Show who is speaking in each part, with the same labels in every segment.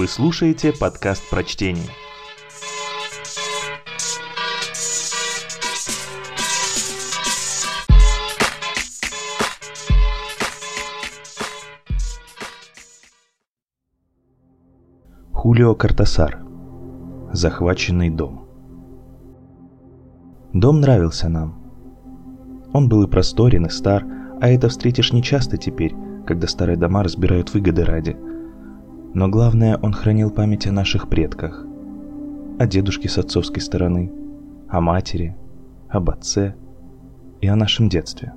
Speaker 1: Вы слушаете подкаст прочтения. Хулио Картасар. Захваченный дом. Дом нравился нам. Он был и просторен, и стар, а это встретишь нечасто теперь, когда старые дома разбирают выгоды ради. Но главное, он хранил память о наших предках. О дедушке с отцовской стороны, о матери, об отце и о нашем детстве.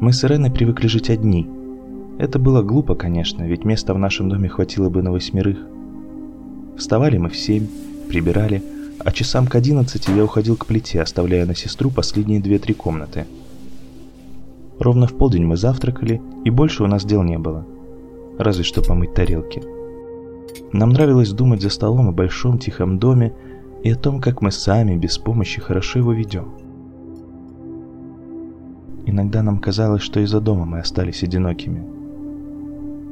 Speaker 1: Мы с Иреной привыкли жить одни. Это было глупо, конечно, ведь места в нашем доме хватило бы на восьмерых. Вставали мы в семь, прибирали, а часам к одиннадцати я уходил к плите, оставляя на сестру последние две-три комнаты – Ровно в полдень мы завтракали, и больше у нас дел не было. Разве что помыть тарелки. Нам нравилось думать за столом о большом тихом доме и о том, как мы сами, без помощи, хорошо его ведем. Иногда нам казалось, что из-за дома мы остались одинокими.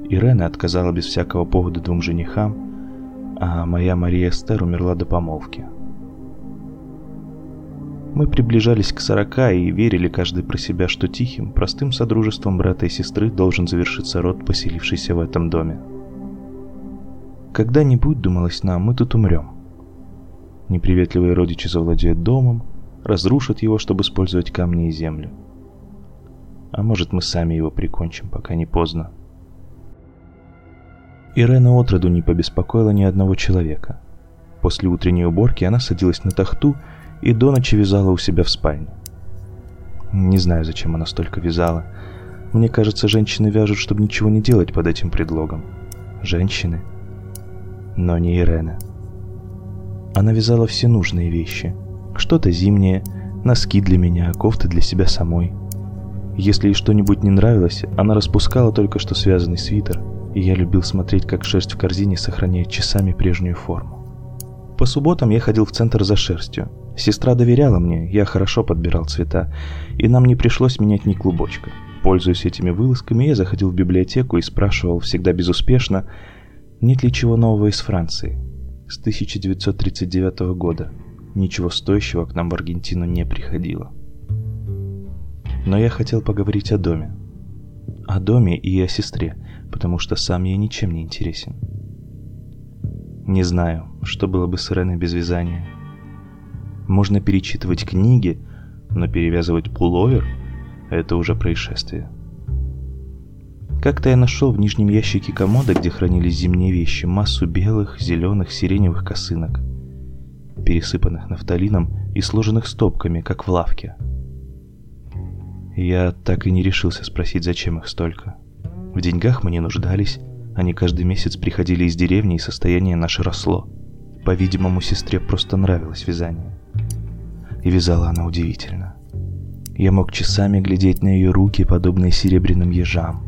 Speaker 1: Ирена отказала без всякого повода двум женихам, а моя Мария Эстер умерла до помолвки. Мы приближались к сорока и верили каждый про себя, что тихим, простым содружеством брата и сестры должен завершиться род, поселившийся в этом доме. Когда-нибудь, думалось нам, мы тут умрем. Неприветливые родичи завладеют домом, разрушат его, чтобы использовать камни и землю. А может, мы сами его прикончим, пока не поздно. Ирена отроду не побеспокоила ни одного человека. После утренней уборки она садилась на тахту и до ночи вязала у себя в спальне. Не знаю, зачем она столько вязала. Мне кажется, женщины вяжут, чтобы ничего не делать под этим предлогом. Женщины. Но не Ирена. Она вязала все нужные вещи. Что-то зимнее, носки для меня, кофты для себя самой. Если ей что-нибудь не нравилось, она распускала только что связанный свитер, и я любил смотреть, как шерсть в корзине сохраняет часами прежнюю форму. По субботам я ходил в центр за шерстью, Сестра доверяла мне, я хорошо подбирал цвета, и нам не пришлось менять ни клубочка. Пользуясь этими вылазками, я заходил в библиотеку и спрашивал, всегда безуспешно, нет ли чего нового из Франции. С 1939 года ничего стоящего к нам в Аргентину не приходило. Но я хотел поговорить о доме. О доме и о сестре, потому что сам я ничем не интересен. Не знаю, что было бы с Иреной без вязания. Можно перечитывать книги, но перевязывать пуловер – это уже происшествие. Как-то я нашел в нижнем ящике комода, где хранились зимние вещи, массу белых, зеленых, сиреневых косынок, пересыпанных нафталином и сложенных стопками, как в лавке. Я так и не решился спросить, зачем их столько. В деньгах мы не нуждались, они каждый месяц приходили из деревни, и состояние наше росло. По-видимому, сестре просто нравилось вязание и вязала она удивительно. Я мог часами глядеть на ее руки, подобные серебряным ежам,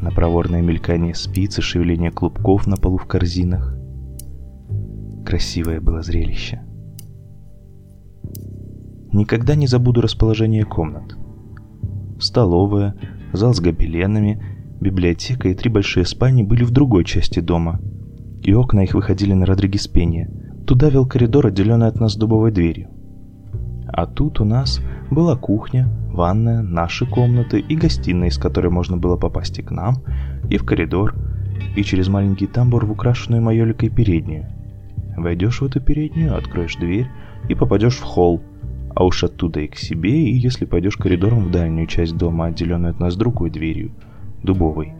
Speaker 1: на проворное мелькание спиц и шевеление клубков на полу в корзинах. Красивое было зрелище. Никогда не забуду расположение комнат. Столовая, зал с гобеленами, библиотека и три большие спальни были в другой части дома, и окна их выходили на Родригес Пенья. Туда вел коридор, отделенный от нас дубовой дверью. А тут у нас была кухня, ванная, наши комнаты и гостиная, из которой можно было попасть и к нам, и в коридор, и через маленький тамбур в украшенную майоликой переднюю. Войдешь в эту переднюю, откроешь дверь и попадешь в холл, а уж оттуда и к себе, и если пойдешь коридором в дальнюю часть дома, отделенную от нас другой дверью, дубовой.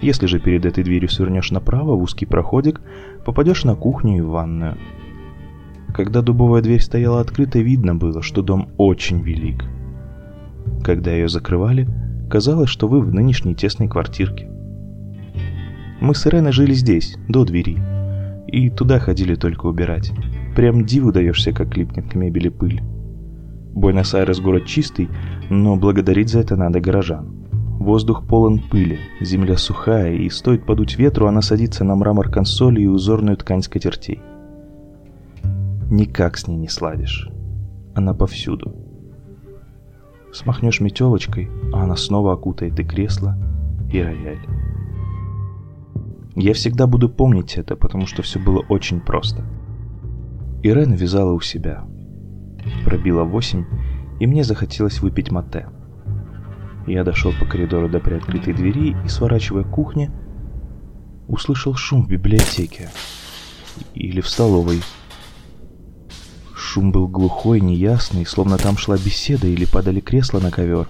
Speaker 1: Если же перед этой дверью свернешь направо в узкий проходик, попадешь на кухню и ванную – когда дубовая дверь стояла открытой, видно было, что дом очень велик. Когда ее закрывали, казалось, что вы в нынешней тесной квартирке. Мы с Иреной жили здесь, до двери, и туда ходили только убирать. Прям диву даешься, как липнет к мебели пыль. Буэнос-Айрес город чистый, но благодарить за это надо горожан. Воздух полон пыли, земля сухая, и стоит подуть ветру, она садится на мрамор консоли и узорную ткань скатертей. Никак с ней не сладишь. Она повсюду. Смахнешь метелочкой, а она снова окутает и кресло, и рояль. Я всегда буду помнить это, потому что все было очень просто. Ирена вязала у себя. Пробила восемь, и мне захотелось выпить мате. Я дошел по коридору до приоткрытой двери и, сворачивая к кухне, услышал шум в библиотеке. Или в столовой. Шум был глухой, неясный, словно там шла беседа или падали кресла на ковер.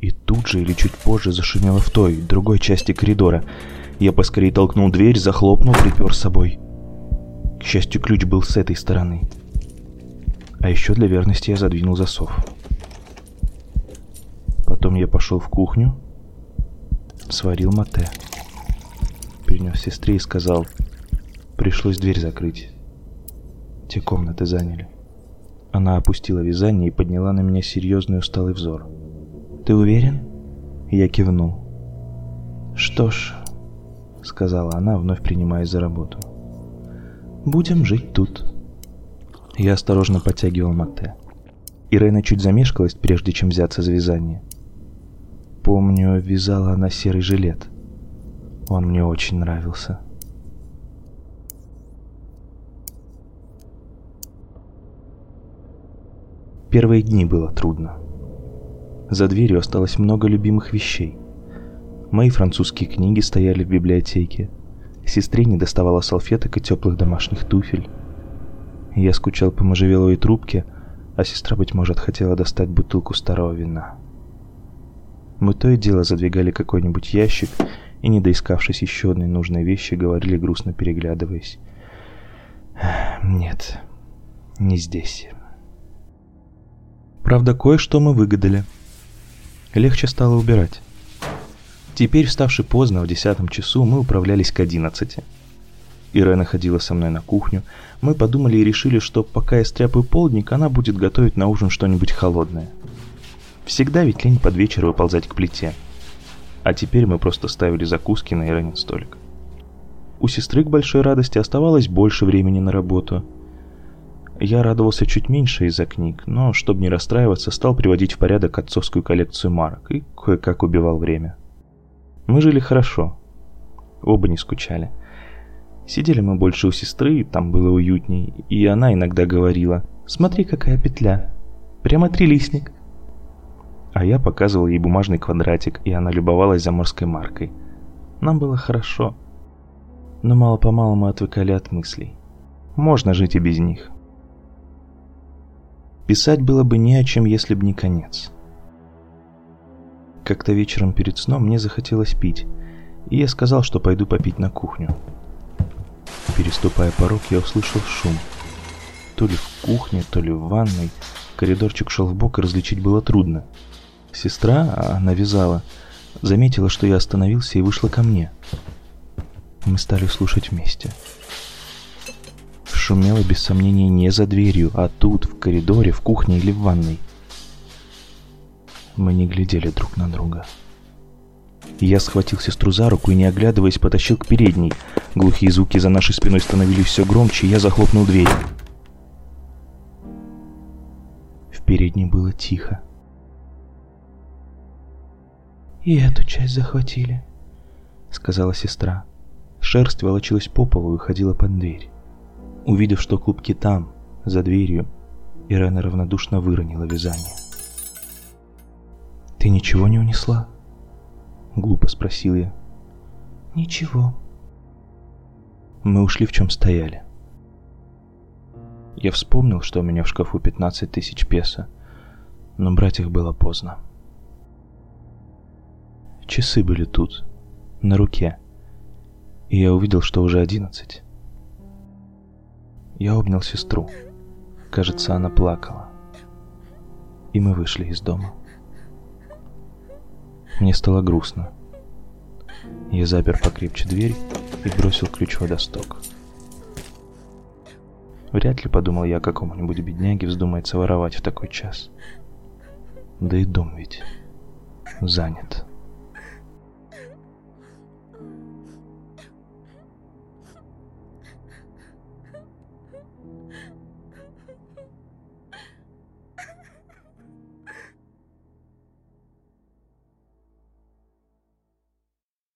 Speaker 1: И тут же или чуть позже зашумело в той, другой части коридора. Я поскорее толкнул дверь, захлопнул, припер с собой. К счастью, ключ был с этой стороны. А еще для верности я задвинул засов. Потом я пошел в кухню, сварил мате. Принес сестре и сказал, пришлось дверь закрыть. Те комнаты заняли. Она опустила вязание и подняла на меня серьезный усталый взор. «Ты уверен?» Я кивнул. «Что ж», — сказала она, вновь принимаясь за работу. «Будем жить тут». Я осторожно подтягивал мате. Ирена чуть замешкалась, прежде чем взяться за вязание. Помню, вязала она серый жилет. Он мне очень нравился. Первые дни было трудно. За дверью осталось много любимых вещей. Мои французские книги стояли в библиотеке. Сестре не доставала салфеток и теплых домашних туфель. Я скучал по можжевеловой трубке, а сестра, быть может, хотела достать бутылку старого вина. Мы то и дело задвигали какой-нибудь ящик и, не доискавшись еще одной нужной вещи, говорили, грустно переглядываясь. «Нет, не здесь». Правда, кое-что мы выгадали. Легче стало убирать. Теперь, вставши поздно, в десятом часу, мы управлялись к одиннадцати. Ирена ходила со мной на кухню. Мы подумали и решили, что пока я стряпаю полдник, она будет готовить на ужин что-нибудь холодное. Всегда ведь лень под вечер выползать к плите. А теперь мы просто ставили закуски на Иренин столик. У сестры к большой радости оставалось больше времени на работу. Я радовался чуть меньше из-за книг, но, чтобы не расстраиваться, стал приводить в порядок отцовскую коллекцию марок и кое-как убивал время. Мы жили хорошо. Оба не скучали. Сидели мы больше у сестры, там было уютней, и она иногда говорила «Смотри, какая петля! Прямо трилистник!» А я показывал ей бумажный квадратик, и она любовалась заморской маркой. Нам было хорошо. Но мало-помалу мы отвыкали от мыслей. Можно жить и без них. Писать было бы не о чем, если б не конец. Как-то вечером перед сном мне захотелось пить, и я сказал, что пойду попить на кухню. Переступая порог, я услышал шум. То ли в кухне, то ли в ванной. Коридорчик шел в бок, и различить было трудно. Сестра, она вязала, заметила, что я остановился и вышла ко мне. Мы стали слушать вместе. Шумело без сомнения не за дверью, а тут, в коридоре, в кухне или в ванной. Мы не глядели друг на друга. Я схватил сестру за руку и, не оглядываясь, потащил к передней. Глухие звуки за нашей спиной становились все громче, и я захлопнул дверь. В передней было тихо. «И эту часть захватили», — сказала сестра. Шерсть волочилась по полу и ходила под дверь. Увидев, что клубки там, за дверью, Ирена равнодушно выронила вязание. «Ты ничего не унесла?» — глупо спросил я. «Ничего». Мы ушли в чем стояли. Я вспомнил, что у меня в шкафу 15 тысяч песо, но брать их было поздно. Часы были тут, на руке, и я увидел, что уже одиннадцать. Я обнял сестру. Кажется, она плакала. И мы вышли из дома. Мне стало грустно. Я запер покрепче дверь и бросил ключ в водосток. Вряд ли, подумал я, какому-нибудь бедняге вздумается воровать в такой час. Да и дом ведь занят.